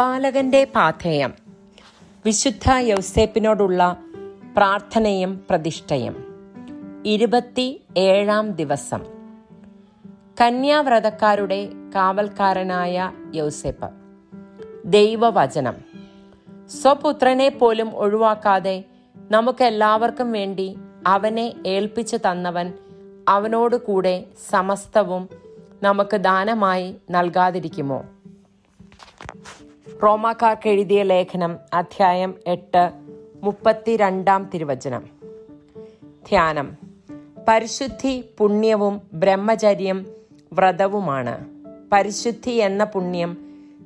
പരിപാലകന്റെ പാഥേയം. വിശുദ്ധ യൗസേപ്പിനോടുള്ള പ്രാർത്ഥനയും പ്രതിഷ്ഠയും. ഇരുപത്തി ഏഴാം ദിവസം. കന്യാവ്രതക്കാരുടെ കാവൽക്കാരനായ യൗസേപ്പ്. ദൈവവചനം. സ്വപുത്രനെ പോലും ഒഴിവാക്കാതെ നമുക്കെല്ലാവർക്കും വേണ്ടി അവനെ ഏൽപ്പിച്ചു തന്നവൻ അവനോട് കൂടെ സമസ്തവും നമുക്ക് ദാനമായി നൽകാതിരിക്കുമോ? റോമാക്കാർക്ക് എഴുതിയ ലേഖനം അധ്യായം എട്ട് മുപ്പത്തിരണ്ടാം തിരുവചനം. ധ്യാനം. പരിശുദ്ധി പുണ്യവും ബ്രഹ്മചര്യം വ്രതവുമാണ്. പരിശുദ്ധി എന്ന പുണ്യം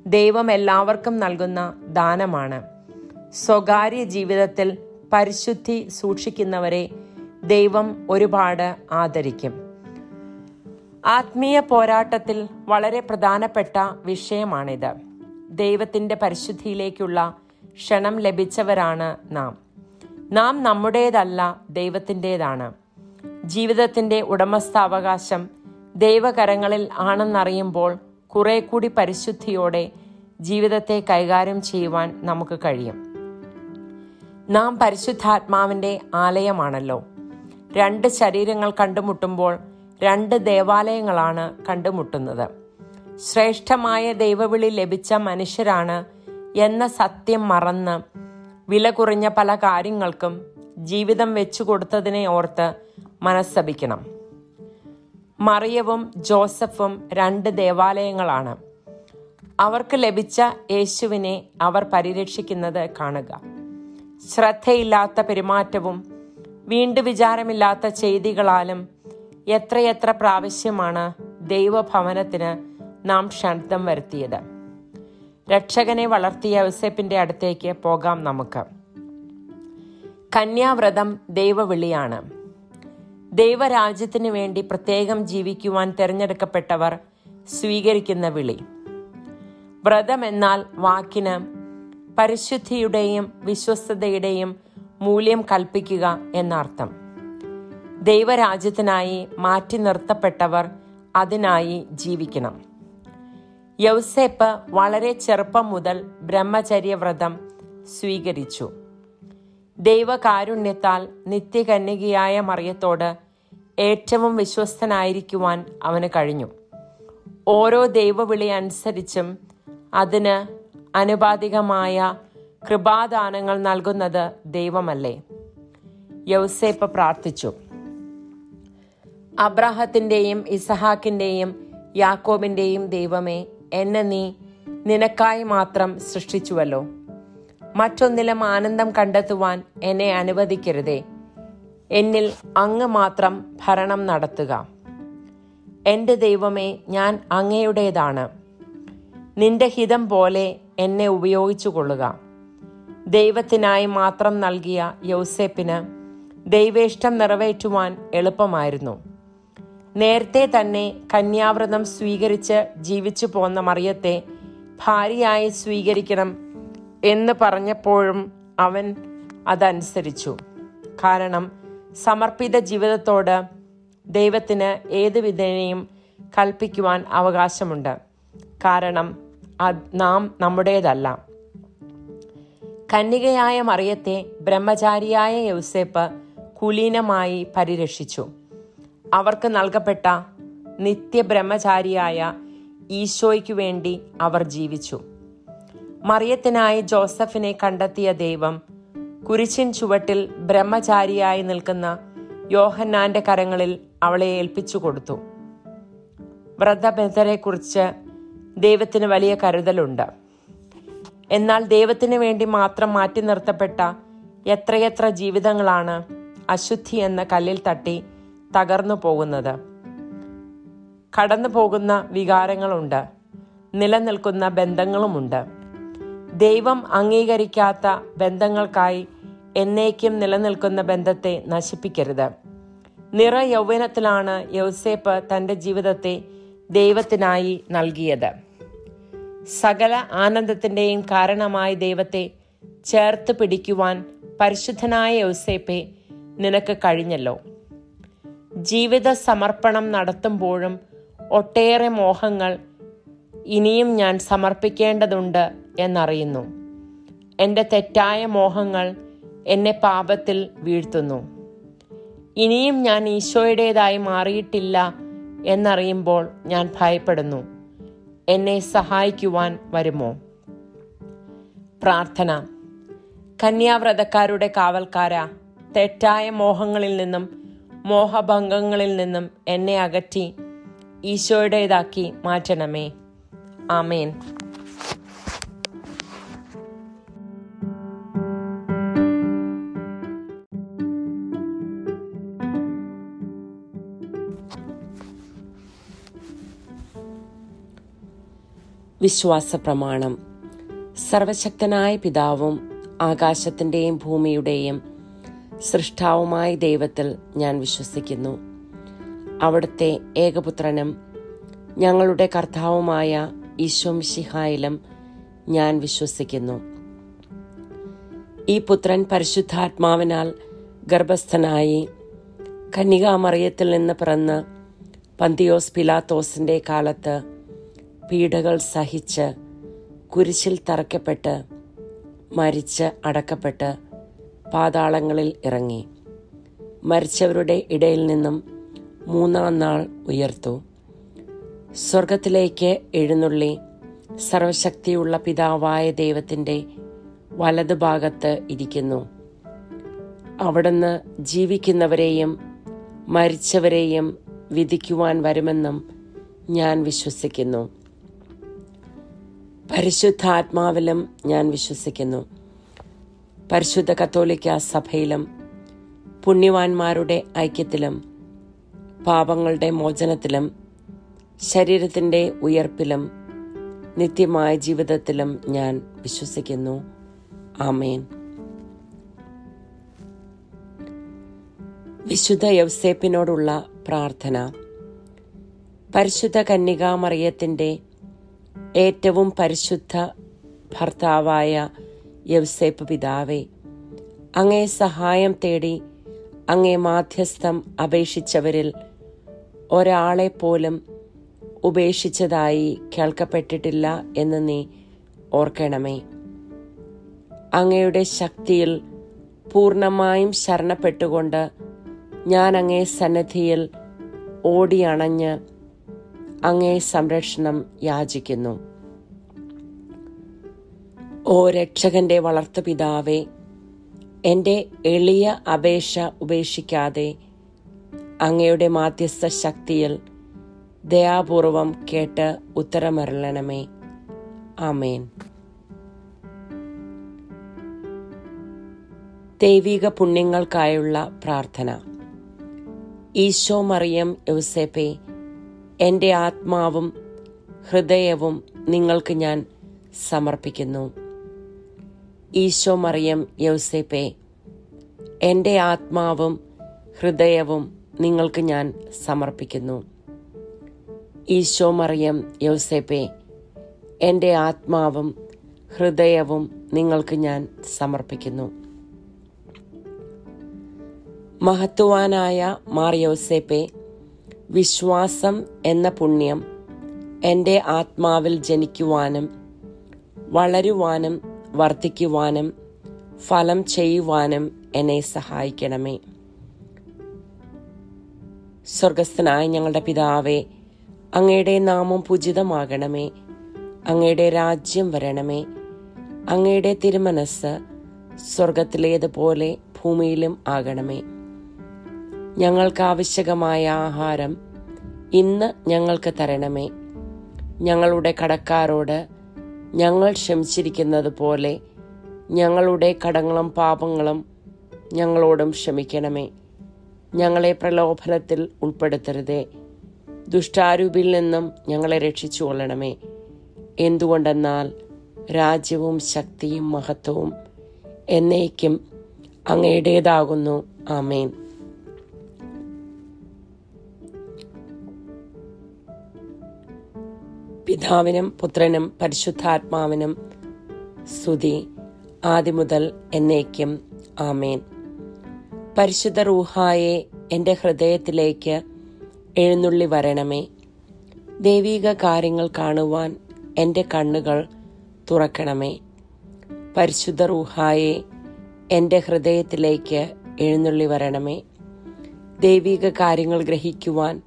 ദൈവം എല്ലാവർക്കും നൽകുന്ന ദാനമാണ്. സ്വകാര്യ ജീവിതത്തിൽ പരിശുദ്ധി സൂക്ഷിക്കുന്നവരെ ദൈവം ഒരുപാട് ആദരിക്കും. ആത്മീയ പോരാട്ടത്തിൽ വളരെ പ്രധാനപ്പെട്ട വിഷയമാണിത്. ദൈവത്തിന്റെ പരിശുദ്ധിയിലേക്കുള്ള ക്ഷണം ലഭിച്ചവരാണ് നാം. നാം നമ്മുടേതല്ല ദൈവത്തിന്റെതാണ് ജീവിതത്തിന്റെ ഉടമസ്ഥാവകാശം ദൈവകരങ്ങളിൽ ആണെന്നറിയുമ്പോൾ കുറെ കൂടി പരിശുദ്ധിയോടെ ജീവിതത്തെ കൈകാര്യം ചെയ്യുവാൻ നമുക്ക് കഴിയും. നാം പരിശുദ്ധാത്മാവിന്റെ ആലയമാണല്ലോ. രണ്ട് ശരീരങ്ങൾ കണ്ടുമുട്ടുമ്പോൾ രണ്ട് ദേവാലയങ്ങളാണ് കണ്ടുമുട്ടുന്നത്. ശ്രേഷ്ഠമായ ദൈവവിളി ലഭിച്ച മനുഷ്യരാണ് എന്ന സത്യം മറന്ന് വില കുറഞ്ഞ പല കാര്യങ്ങൾക്കും ജീവിതം വെച്ചു കൊടുത്തതിനെ ഓർത്ത് മനസ്സപിക്കണം. മറിയവും ജോസഫും രണ്ട് ദേവാലയങ്ങളാണ്. അവർക്ക് ലഭിച്ച യേശുവിനെ അവർ പരിരക്ഷിക്കുന്നത് കാണുക. ശ്രദ്ധയില്ലാത്ത പെരുമാറ്റവും വീണ്ടു വിചാരമില്ലാത്ത ചെയ്തികളാലും എത്രയെത്ര പ്രാവശ്യമാണ് ദൈവഭവനത്തിന് നാം ക്ഷണിതം വരുത്തിയത്. രക്ഷകനെ വളർത്തിയ ഔസേപ്പിന്റെ അടുത്തേക്ക് പോകാം നമുക്ക്. കന്യാവ്രതം ദൈവവിളിയാണ്. ദൈവരാജ്യത്തിന് വേണ്ടി പ്രത്യേകം ജീവിക്കുവാൻ തിരഞ്ഞെടുക്കപ്പെട്ടവർ സ്വീകരിക്കുന്ന വിളി. വ്രതം എന്നാൽ വാക്കിന് പരിശുദ്ധിയുടെയും വിശ്വസ്തതയുടെയും മൂല്യം കൽപ്പിക്കുക എന്നർത്ഥം. ദൈവരാജ്യത്തിനായി മാറ്റി നിർത്തപ്പെട്ടവർ അതിനായി ജീവിക്കണം. യൗസേപ്പ് വളരെ ചെറുപ്പം മുതൽ ബ്രഹ്മചര്യവ്രതം സ്വീകരിച്ചു. ദൈവകാരുണ്യത്താൽ നിത്യകന്യകയായ മറിയത്തോട് ഏറ്റവും വിശ്വസ്തനായിരിക്കുവാൻ അവന് കഴിഞ്ഞു. ഓരോ ദൈവവിളി അനുസരിച്ചും അതിന് അനുപാതികമായ കൃപാദാനങ്ങൾ നൽകുന്നത് ദൈവമല്ലേ? യൗസേപ്പ് പ്രാർത്ഥിച്ചു. അബ്രാഹത്തിന്റെയും ഇസഹാക്കിന്റെയും യാക്കോബിന്റെയും ദൈവമേ എന്നെ നീ നിനക്കായി മാത്രം സൃഷ്ടിച്ചുവല്ലോ. മറ്റൊന്നിലും ആനന്ദം കണ്ടെത്തുവാൻ എന്നെ അനുവദിക്കരുതേ. എന്നിൽ അങ്ങ് മാത്രം ഭരണം നടത്തുക. എന്റെ ദൈവമേ ഞാൻ അങ്ങയുടേതാണ്. നിന്റെ ഹിതം പോലെ എന്നെ ഉപയോഗിച്ചു കൊള്ളുക ദൈവത്തിനായി മാത്രം നൽകിയ യൗസേപ്പിന് ദൈവേഷ്ടം നിറവേറ്റുവാൻ എളുപ്പമായിരുന്നു. നേരത്തെ തന്നെ കന്യാവ്രതം സ്വീകരിച്ച് ജീവിച്ചു പോന്ന മറിയത്തെ ഭാര്യയായി സ്വീകരിക്കണം എന്ന് പറഞ്ഞപ്പോഴും അവൻ അതനുസരിച്ചു. കാരണം സമർപ്പിത ജീവിതത്തോട് ദൈവത്തിന് ഏത് വിധേനയും കൽപ്പിക്കുവാൻ അവകാശമുണ്ട്. കാരണം നാം നമ്മുടേതല്ല. കന്യകയായ മറിയത്തെ ബ്രഹ്മചാരിയായ യൗസേപ്പ് കുലീനമായി പരിരക്ഷിച്ചു. അവർക്ക് നൽകപ്പെട്ട നിത്യബ്രഹ്മചാരിയായ ഈശോയ്ക്കു വേണ്ടി അവർ ജീവിച്ചു. മറിയത്തിനായി ജോസഫിനെ കണ്ടെത്തിയ ദൈവം കുരിശിൻ ചുവട്ടിൽ ബ്രഹ്മചാരിയായി നിൽക്കുന്ന യോഹന്നാന്റെ കരങ്ങളിൽ അവളെ ഏൽപ്പിച്ചു കൊടുത്തു. വ്രതബദ്ധരെക്കുറിച്ച് ദൈവത്തിന് വലിയ കരുതലുണ്ട്. എന്നാൽ ദൈവത്തിന് വേണ്ടി മാത്രം മാറ്റി നിർത്തപ്പെട്ട എത്രയെത്ര ജീവിതങ്ങളാണ് അശുദ്ധി എന്ന കല്ലിൽ തട്ടി തകർന്നു പോകുന്നത്. കടന്നു പോകുന്ന വികാരങ്ങളുണ്ട്. നിലനിൽക്കുന്ന ബന്ധങ്ങളുമുണ്ട്. ദൈവം അംഗീകരിക്കാത്ത ബന്ധങ്ങൾക്കായി എന്നേക്കും നിലനിൽക്കുന്ന ബന്ധത്തെ നശിപ്പിക്കരുത്. നിറ യൗവനത്തിലാണ് യൗസേപ്പ് തന്റെ ജീവിതത്തെ ദൈവത്തിനായി നൽകിയത്. സകല ആനന്ദത്തിന്റെയും കാരണമായ ദൈവത്തെ ചേർത്ത് പിടിക്കുവാൻ പരിശുദ്ധനായ യൗസേപ്പെ നിനക്ക് കഴിഞ്ഞല്ലോ. ജീവിത സമർപ്പണം നടത്തുമ്പോഴും ഒട്ടേറെ മോഹങ്ങൾ ഇനിയും ഞാൻ സമർപ്പിക്കേണ്ടതുണ്ട് എന്നറിയുന്നു. എന്റെ തെറ്റായ മോഹങ്ങൾ എന്നെ പാപത്തിൽ വീഴ്ത്തുന്നു. ഇനിയും ഞാൻ ഈശോയുടേതായി മാറിയിട്ടില്ല എന്നറിയുമ്പോൾ ഞാൻ ഭയപ്പെടുന്നു. എന്നെ സഹായിക്കുവാൻ വരുമോ? പ്രാർത്ഥന. കന്യാവ്രതക്കാരുടെ കാവൽക്കാര തെറ്റായ മോഹങ്ങളിൽ നിന്നും മോഹഭംഗങ്ങളിൽ നിന്നും എന്നെ അകറ്റി ഈശോയുടേതാക്കി മാറ്റണമേ. ആമേൻ. വിശ്വാസ പ്രമാണം സർവശക്തനായ പിതാവും ആകാശത്തിന്റെയും ഭൂമിയുടെയും സൃഷ്ടാവുമായ ദൈവത്തിൽ ഞാൻ വിശ്വസിക്കുന്നു. അവിടുത്തെ ഏകപുത്രനും ഞങ്ങളുടെ കർത്താവുമായ ഈശോം ശിഹായിലും ഞാൻ വിശ്വസിക്കുന്നു. ഈ പുത്രൻ പരിശുദ്ധാത്മാവിനാൽ ഗർഭസ്ഥനായി കന്യകാമറിയത്തിൽ നിന്ന് പിറന്ന് പന്തിയോസ് പിലാത്തോസിന്റെ കാലത്ത് പീഡകൾ സഹിച്ച് കുരിശിൽ തറയ്ക്കപ്പെട്ട് മരിച്ച് അടക്കപ്പെട്ട് പാതാളങ്ങളിൽ ഇറങ്ങി. മരിച്ചവരുടെ ഇടയിൽ നിന്നും മൂന്നാം നാൾ ഉയർത്തു. സ്വർഗത്തിലേക്ക് എഴുന്നള്ളി സർവശക്തിയുള്ള പിതാവായ ദൈവത്തിന്റെ വലതുഭാഗത്ത് ഇരിക്കുന്നു. അവിടുന്ന് ജീവിക്കുന്നവരെയും മരിച്ചവരെയും വിധിക്കുവാൻ വരുമെന്നും ഞാൻ വിശ്വസിക്കുന്നു. പരിശുദ്ധാത്മാവിലും ഞാൻ വിശ്വസിക്കുന്നു. പരിശുദ്ധ കത്തോലിക്ക സഭയിലും പുണ്യവാന്മാരുടെ ഐക്യത്തിലും പാപങ്ങളുടെ മോചനത്തിലും ശരീരത്തിന്റെ ഉയർപ്പിലും നിത്യമായ ജീവിതത്തിലും ഞാൻ വിശ്വസിക്കുന്നു. ആമേൻ. വിശുദ്ധ യവ്സേപ്പിനോടുള്ള പ്രാർത്ഥന. പരിശുദ്ധ കന്യകാമറിയത്തിന്റെ ഏറ്റവും പരിശുദ്ധ ഭർത്താവായ യവ്സേപ്പ് പിതാവേ അങ്ങേ സഹായം തേടി അങ്ങേ മാധ്യസ്ഥം അപേക്ഷിച്ചവരിൽ ഒരാളെ പോലും ഉപേക്ഷിച്ചതായി കേൾക്കപ്പെട്ടിട്ടില്ല എന്ന് നീ ഓർക്കണമേ. അങ്ങയുടെ ശക്തിയിൽ പൂർണമായും ശരണപ്പെട്ടുകൊണ്ട് ഞാൻ അങ്ങേ സന്നദ്ധിയിൽ ഓടിയണഞ്ഞ് അങ്ങേ സംരക്ഷണം യാചിക്കുന്നു. ഓ രക്ഷകന്റെ വളർത്തു പിതാവേ എന്റെ എളിയ അപേക്ഷ ഉപേക്ഷിക്കാതെ അങ്ങയുടെ മാധ്യസ്ഥ ശക്തിയിൽ ദയാപൂർവം കേട്ട് ഉത്തരമരളണമേ. ആമേൻ. ദൈവിക പുണ്യങ്ങൾക്കായുള്ള പ്രാർത്ഥന. ഈശോ മറിയം യൗസേപ്പെ എന്റെ ആത്മാവും ഹൃദയവും നിങ്ങൾക്ക് ഞാൻ സമർപ്പിക്കുന്നു. ഈശോ മറിയം യൗസേപ്പെ എന്റെ ആത്മാവും ഹൃദയവും നിങ്ങൾക്ക് ഞാൻ സമർപ്പിക്കുന്നു. ഈശോ മറിയം യൗസേപ്പെ എന്റെ ആത്മാവും ഹൃദയവും നിങ്ങൾക്ക് ഞാൻ സമർപ്പിക്കുന്നു. മഹത്വാനായ മാറിയോസേപ്പെ വിശ്വാസം എന്ന പുണ്യം എന്റെ ആത്മാവിൽ ജനിക്കുവാനും വളരുവാനും വർദ്ധിക്കുവാനും ഫലം ചെയ്യുവാനും എന്നെ സഹായിക്കണമേ. സ്വർഗസ്ഥനായ ഞങ്ങളുടെ പിതാവേ അങ്ങയുടെ നാമം പൂജിതമാകണമേ. അങ്ങയുടെ രാജ്യം വരണമേ. അങ്ങയുടെ തിരുമനസ് സ്വർഗത്തിലേതുപോലെ ഭൂമിയിലും ആകണമേ. ഞങ്ങൾക്ക് ആവശ്യകമായ ആഹാരം ഇന്ന് ഞങ്ങൾക്ക് തരണമേ. ഞങ്ങളുടെ കടക്കാരോട് ഞങ്ങൾ ക്ഷമിച്ചിരിക്കുന്നത് പോലെ ഞങ്ങളുടെ കടങ്ങളും പാപങ്ങളും ഞങ്ങളോടും ക്ഷമിക്കണമേ. ഞങ്ങളെ പ്രലോഭനത്തിൽ ഉൾപ്പെടുത്തരുതേ. ദുഷ്ടാരൂപിൽ നിന്നും ഞങ്ങളെ രക്ഷിച്ചു കൊള്ളണമേ. എന്തുകൊണ്ടെന്നാൽ രാജ്യവും ശക്തിയും മഹത്വവും എന്നേക്കും അങ്ങയുടേതാകുന്നു. ആമേൻ. പിതാവിനും പുത്രനും പരിശുദ്ധാത്മാവിനും സ്തുതി. ആദ്യം മുതൽ എന്നേക്കും ആമേൻ. പരിശുദ്ധ റൂഹായെ എന്റെ ഹൃദയത്തിലേക്ക് എഴുന്നള്ളി വരണമേ. ദൈവീക കാര്യങ്ങൾ കാണുവാൻ എന്റെ കണ്ണുകൾ തുറക്കണമേ. പരിശുദ്ധ റൂഹായെ എന്റെ ഹൃദയത്തിലേക്ക് എഴുന്നള്ളി വരണമേ. ദൈവീക കാര്യങ്ങൾ ഗ്രഹിക്കുവാൻ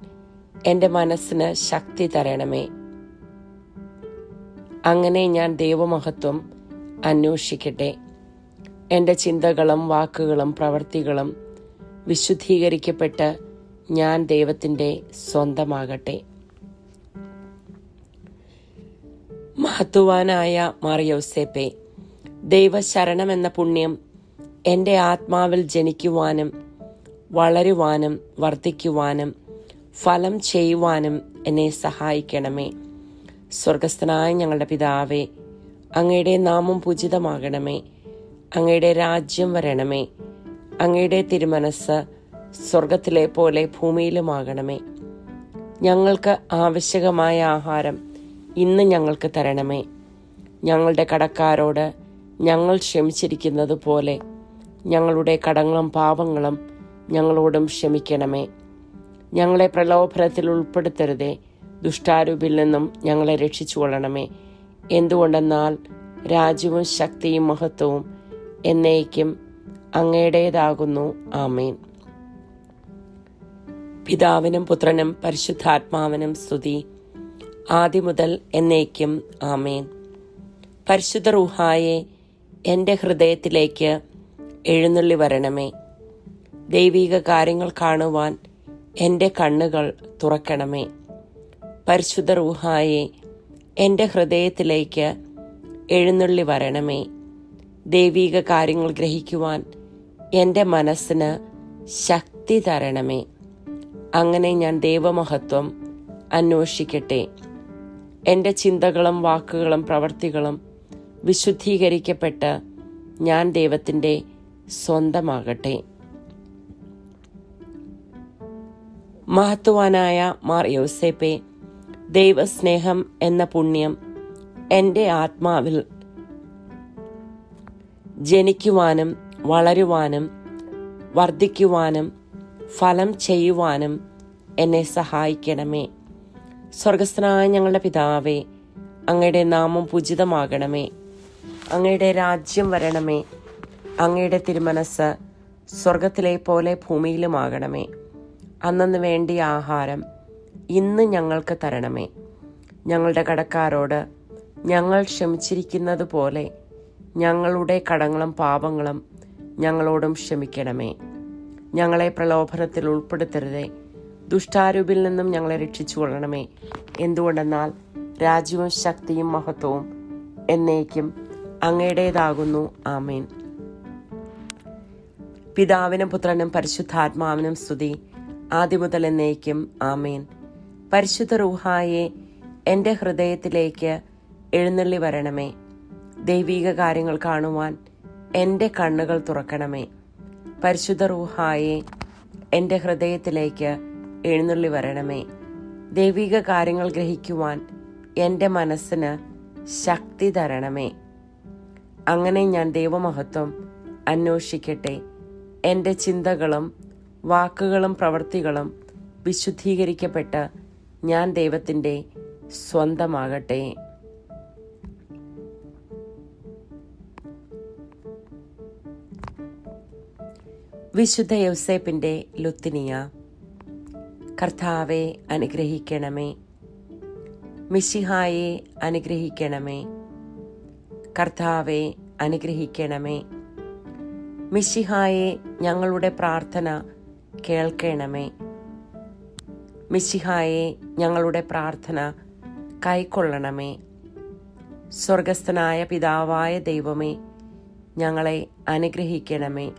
എന്റെ മനസ്സിന് ശക്തി തരണമേ. അങ്ങനെ ഞാൻ ദൈവമഹത്വം അന്വേഷിക്കട്ടെ. എന്റെ ചിന്തകളും വാക്കുകളും പ്രവൃത്തികളും വിശുദ്ധീകരിക്കപ്പെട്ട് ഞാൻ ദൈവത്തിന്റെ സ്വന്തമാകട്ടെ. മഹത്വാനായ മാറിയോസേപ്പെ ദൈവശരണം എന്ന പുണ്യം എന്റെ ആത്മാവിൽ ജനിക്കുവാനും വളരുവാനും വർദ്ധിക്കുവാനും ഫലം ചെയ്യുവാനും എന്നെ സഹായിക്കണമേ. സ്വർഗസ്ഥനായ ഞങ്ങളുടെ പിതാവേ അങ്ങയുടെ നാമം പൂജിതമാകണമേ അങ്ങയുടെ രാജ്യം വരണമേ അങ്ങയുടെ തിരുമനസ് സ്വർഗത്തിലെ പോലെ ഭൂമിയിലുമാകണമേ. ഞങ്ങൾക്ക് ആവശ്യകമായ ആഹാരം ഇന്ന് ഞങ്ങൾക്ക് തരണമേ. ഞങ്ങളുടെ കടക്കാരോട് ഞങ്ങൾ ക്ഷമിച്ചിരിക്കുന്നത് പോലെ ഞങ്ങളുടെ കടങ്ങളും പാപങ്ങളും ഞങ്ങളോടും ക്ഷമിക്കണമേ. ഞങ്ങളെ പ്രലോഭനത്തിൽ ഉൾപ്പെടുത്തരുതേ. ദുഷ്ടാരൂപിൽ നിന്നും ഞങ്ങളെ രക്ഷിച്ചുകൊള്ളണമേ. എന്തുകൊണ്ടെന്നാൽ രാജ്യവും ശക്തിയും മഹത്വവും എന്നേക്കും അങ്ങയുടേതാകുന്നു. ആമേൻ. പിതാവിനും പുത്രനും പരിശുദ്ധാത്മാവിനും സ്തുതി. ആദ്യം മുതൽ എന്നേക്കും ആമേൻ. പരിശുദ്ധ റൂഹായെ എന്റെ ഹൃദയത്തിലേക്ക് എഴുന്നള്ളി വരണമേ. ദൈവിക കാര്യങ്ങൾ കാണുവാൻ എന്റെ കണ്ണുകൾ തുറക്കണമേ. പരിശുദ്ധ റൂഹായെ എന്റെ ഹൃദയത്തിലേക്ക് എഴുന്നള്ളി വരണമേ. ദൈവീക കാര്യങ്ങൾ ഗ്രഹിക്കുവാൻ എന്റെ മനസ്സിന് ശക്തി തരണമേ. അങ്ങനെ ഞാൻ ദൈവമഹത്വം അന്വേഷിക്കട്ടെ. എന്റെ ചിന്തകളും വാക്കുകളും പ്രവർത്തികളും വിശുദ്ധീകരിക്കപ്പെട്ട് ഞാൻ ദൈവത്തിന്റെ സ്വന്തമാകട്ടെ. മഹത്വാനായ മാർ യോസേപ്പെ ദൈവസ്നേഹം എന്ന പുണ്യം എന്റെ ആത്മാവിൽ ജനിക്കുവാനും വളരുവാനും വർദ്ധിക്കുവാനും ഫലം ചെയ്യുവാനും എന്നെ സഹായിക്കണമേ. സ്വർഗസ്ഥനായ ഞങ്ങളുടെ പിതാവേ അങ്ങയുടെ നാമം പൂജിതമാകണമേ. അങ്ങയുടെ രാജ്യം വരണമേ. അങ്ങയുടെ തിരുമനസ് സ്വർഗത്തിലെ പോലെ ഭൂമിയിലുമാകണമേ. അന്നു വേണ്ടി ആഹാരം ഇന്ന് ഞങ്ങൾക്ക് തരണമേ. ഞങ്ങളുടെ കടക്കാരോട് ഞങ്ങൾ ക്ഷമിച്ചിരിക്കുന്നത് പോലെ ഞങ്ങളുടെ കടങ്ങളും പാപങ്ങളും ഞങ്ങളോടും ക്ഷമിക്കണമേ. ഞങ്ങളെ പ്രലോഭനത്തിൽ ഉൾപ്പെടുത്തരുതേ. ദുഷ്ടാരൂപിൽ നിന്നും ഞങ്ങളെ രക്ഷിച്ചു കൊള്ളണമേ എന്തുകൊണ്ടെന്നാൽ രാജ്യവും ശക്തിയും മഹത്വവും എന്നേക്കും അങ്ങയുടേതാകുന്നു. ആമേൻ. പിതാവിനും പുത്രനും പരിശുദ്ധാത്മാവിനും സ്തുതി. ആദ്യമുതൽ എന്നേക്കും ആമേൻ. പരിശുദ്ധ റൂഹായെ എന്റെ ഹൃദയത്തിലേക്ക് എഴുന്നള്ളി വരണമേ. ദൈവീക കാര്യങ്ങൾ കാണുവാൻ എന്റെ കണ്ണുകൾ തുറക്കണമേ. പരിശുദ്ധ റൂഹായെ എന്റെ ഹൃദയത്തിലേക്ക് എഴുന്നള്ളി വരണമേ. ദൈവിക കാര്യങ്ങൾ ഗ്രഹിക്കുവാൻ എന്റെ മനസ്സിന് ശക്തി തരണമേ. അങ്ങനെ ഞാൻ ദൈവമഹത്വം അന്വേഷിക്കട്ടെ. എന്റെ ചിന്തകളും വാക്കുകളും പ്രവൃത്തികളും വിശുദ്ധീകരിക്കപ്പെട്ട് ഞാൻ ദൈവത്തിന്റെ സ്വന്തമാകട്ടെ. വിശുദ്ധ യൗസേപ്പിന്റെ ലുത്തിനിയ കർത്താവെ അനുഗ്രഹിക്കണമേ. മിശിഹായെ അനുഗ്രഹിക്കണമേ. കർത്താവെ അനുഗ്രഹിക്കണമേ. മിശിഹായെ ഞങ്ങളുടെ പ്രാർത്ഥന കേൾക്കണമേ. മിശിഹായെ ഞങ്ങളുടെ പ്രാർത്ഥന കൈക്കൊള്ളണമേ. സ്വർഗസ്ഥനായ പിതാവായ ദൈവമേ ഞങ്ങളെ അനുഗ്രഹിക്കണമേ.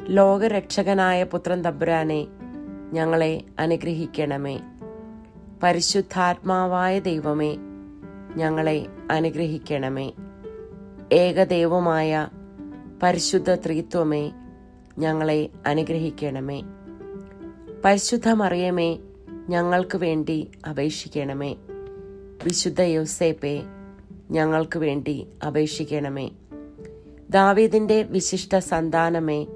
ലോകരക്ഷകനായ പുത്രൻ തമ്പുരാനെ ഞങ്ങളെ അനുഗ്രഹിക്കണമേ. പരിശുദ്ധാത്മാവായ ദൈവമേ ഞങ്ങളെ അനുഗ്രഹിക്കണമേ. ഏകദൈവമായ പരിശുദ്ധ ത്രിത്വമേ ഞങ്ങളെ അനുഗ്രഹിക്കണമേ. പരിശുദ്ധ മറിയമേ ഞങ്ങൾക്ക് വേണ്ടി അപേക്ഷിക്കണമേ. വിശുദ്ധ യോസേപ്പെ ഞങ്ങൾക്ക് വേണ്ടി അപേക്ഷിക്കണമേ. ദാവീദിന്റെ വിശിഷ്ട സന്താനമേ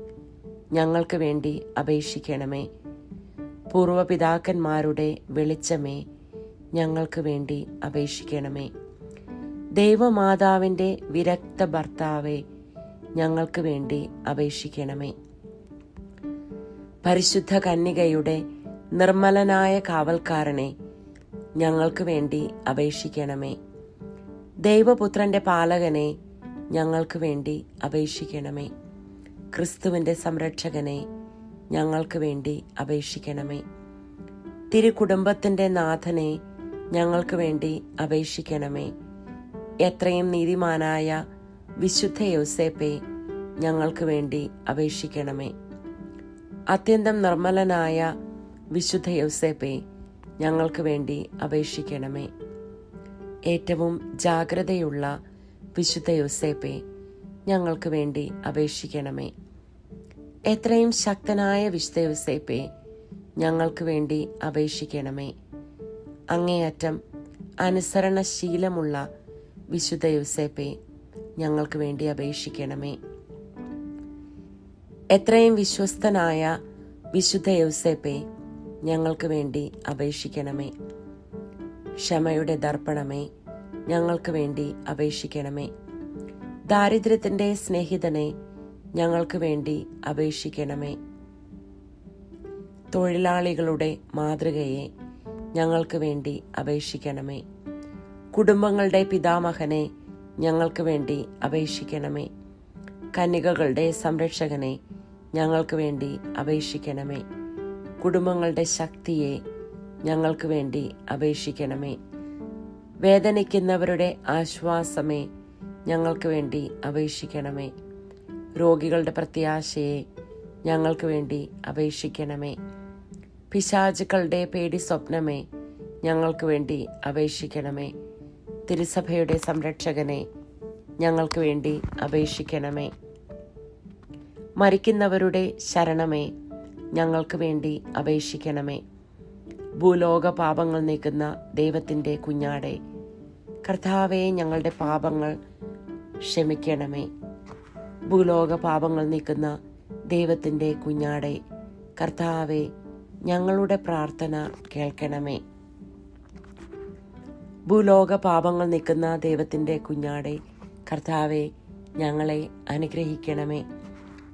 ഞങ്ങൾക്ക് വേണ്ടി അപേക്ഷിക്കണമേ. പൂർവപിതാക്കന്മാരുടെ വെളിച്ചമേ ഞങ്ങൾക്ക് വേണ്ടി അപേക്ഷിക്കണമേ. ദൈവമാതാവിന്റെ വിരക്ത ഭർത്താവെ ഞങ്ങൾക്ക് വേണ്ടി അപേക്ഷിക്കണമേ. പരിശുദ്ധ കന്യകയുടെ നിർമ്മലനായ കാവൽക്കാരനെ ഞങ്ങൾക്ക് വേണ്ടി അപേക്ഷിക്കണമേ. ദൈവപുത്രന്റെ പാലകനെ ഞങ്ങൾക്ക് വേണ്ടി അപേക്ഷിക്കണമേ. ക്രിസ്തുവിന്റെ സംരക്ഷകനെ ഞങ്ങൾക്ക് വേണ്ടി അപേക്ഷിക്കണമേ. തിരുകുടുംബത്തിന്റെ നാഥനെ ഞങ്ങൾക്ക് വേണ്ടി അപേക്ഷിക്കണമേ. എത്രയും നീതിമാനായ വിശുദ്ധ യോസേപ്പെ ഞങ്ങൾക്ക് വേണ്ടി അപേക്ഷിക്കണമേ. അത്യന്തം നിർമ്മലനായ വിശുദ്ധ യൗസേപ്പെ ഞങ്ങൾക്ക് വേണ്ടി അപേക്ഷിക്കണമേ. ഏറ്റവും ജാഗ്രതയുള്ള വിശുദ്ധ യൗസേപ്പെ ഞങ്ങൾക്ക് വേണ്ടി അപേക്ഷിക്കണമേ. എത്രയും ശക്തനായ വിശുദ്ധ യൗസേപ്പെ ഞങ്ങൾക്ക് വേണ്ടി അപേക്ഷിക്കണമേ. അങ്ങേയറ്റം അനുസരണശീലമുള്ള വിശുദ്ധ യോസേപ്പെ ഞങ്ങൾക്ക് വേണ്ടി അപേക്ഷിക്കണമേ. എത്രയും വിശ്വസ്തനായ വിശുദ്ധ യൗസേപ്പെ ഞങ്ങൾക്ക് വേണ്ടി അപേക്ഷിക്കണമേ. ക്ഷമയുടെ ദർപ്പണമേ ഞങ്ങൾക്ക് വേണ്ടി അപേക്ഷിക്കണമേ. ദാരിദ്ര്യത്തിന്റെ സ്നേഹിതനെ ഞങ്ങൾക്ക് വേണ്ടി അപേക്ഷിക്കണമേ. തൊഴിലാളികളുടെ മാതൃകയെ ഞങ്ങൾക്ക് വേണ്ടി അപേക്ഷിക്കണമേ. കുടുംബങ്ങളുടെ പിതാമഹനെ ഞങ്ങൾക്ക് വേണ്ടി അപേക്ഷിക്കണമേ. കന്യകകളുടെ സംരക്ഷകനെ ഞങ്ങൾക്ക് വേണ്ടി അപേക്ഷിക്കണമേ. കുടുംബങ്ങളുടെ ശക്തിയെ ഞങ്ങൾക്ക് വേണ്ടി അപേക്ഷിക്കണമേ. വേദനിക്കുന്നവരുടെ ആശ്വാസമേ ഞങ്ങൾക്ക് വേണ്ടി അപേക്ഷിക്കണമേ. രോഗികളുടെ പ്രത്യാശയെ ഞങ്ങൾക്ക് വേണ്ടി അപേക്ഷിക്കണമേ. പിശാചുക്കളുടെ പേടി സ്വപ്നമേ ഞങ്ങൾക്ക് വേണ്ടി അപേക്ഷിക്കണമേ. തിരുസഭയുടെ സംരക്ഷകനെ ഞങ്ങൾക്ക് വേണ്ടി അപേക്ഷിക്കണമേ. മരിക്കുന്നവരുടെ ശരണമേ ഞങ്ങൾക്ക് വേണ്ടി അപേക്ഷിക്കണമേ. ഭൂലോക പാപങ്ങൾ നീക്കുന്ന ദൈവത്തിന്റെ കുഞ്ഞാടെ കർത്താവെ ഞങ്ങളുടെ പാപങ്ങൾ ക്ഷമിക്കണമേ. ഭൂലോക പാപങ്ങൾ നീക്കുന്ന ദൈവത്തിന്റെ കുഞ്ഞാടെ കർത്താവെ ഞങ്ങളുടെ പ്രാർത്ഥന കേൾക്കണമേ. ഭൂലോക പാപങ്ങൾ നിൽക്കുന്ന ദൈവത്തിന്റെ കുഞ്ഞാടെ കർത്താവെ ഞങ്ങളെ അനുഗ്രഹിക്കണമേ.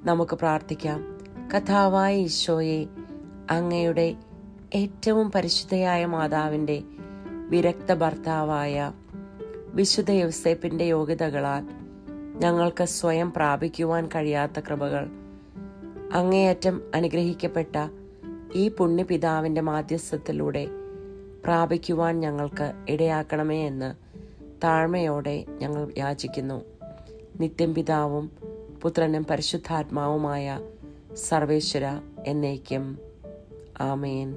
നമുക്ക് പ്രാർത്ഥിക്കാം. കഥാവായ ഈശോയെ അങ്ങയുടെ ഏറ്റവും പരിശുദ്ധയായ മാതാവിന്റെ വിരക്ത ഭർത്താവായ വിശുദ്ധ യൗസേപ്പിന്റെ യോഗ്യതകളാൽ ഞങ്ങൾക്ക് സ്വയം പ്രാപിക്കുവാൻ കഴിയാത്ത കൃപകൾ. അങ്ങേയറ്റം അനുഗ്രഹിക്കപ്പെട്ട ഈ പുണ്യപിതാവിന്റെ മാധ്യസ്ഥത്തിലൂടെ പ്രാപിക്കുവാൻ ഞങ്ങൾക്ക് ഇടയാക്കണമേ എന്ന് താഴ്മയോടെ ഞങ്ങൾ യാചിക്കുന്നു. നിത്യം പിതാവും പുത്രനും പരിശുദ്ധാത്മാവുമായ സർവേശ്വര എന്നേക്കും. ആമേൻ.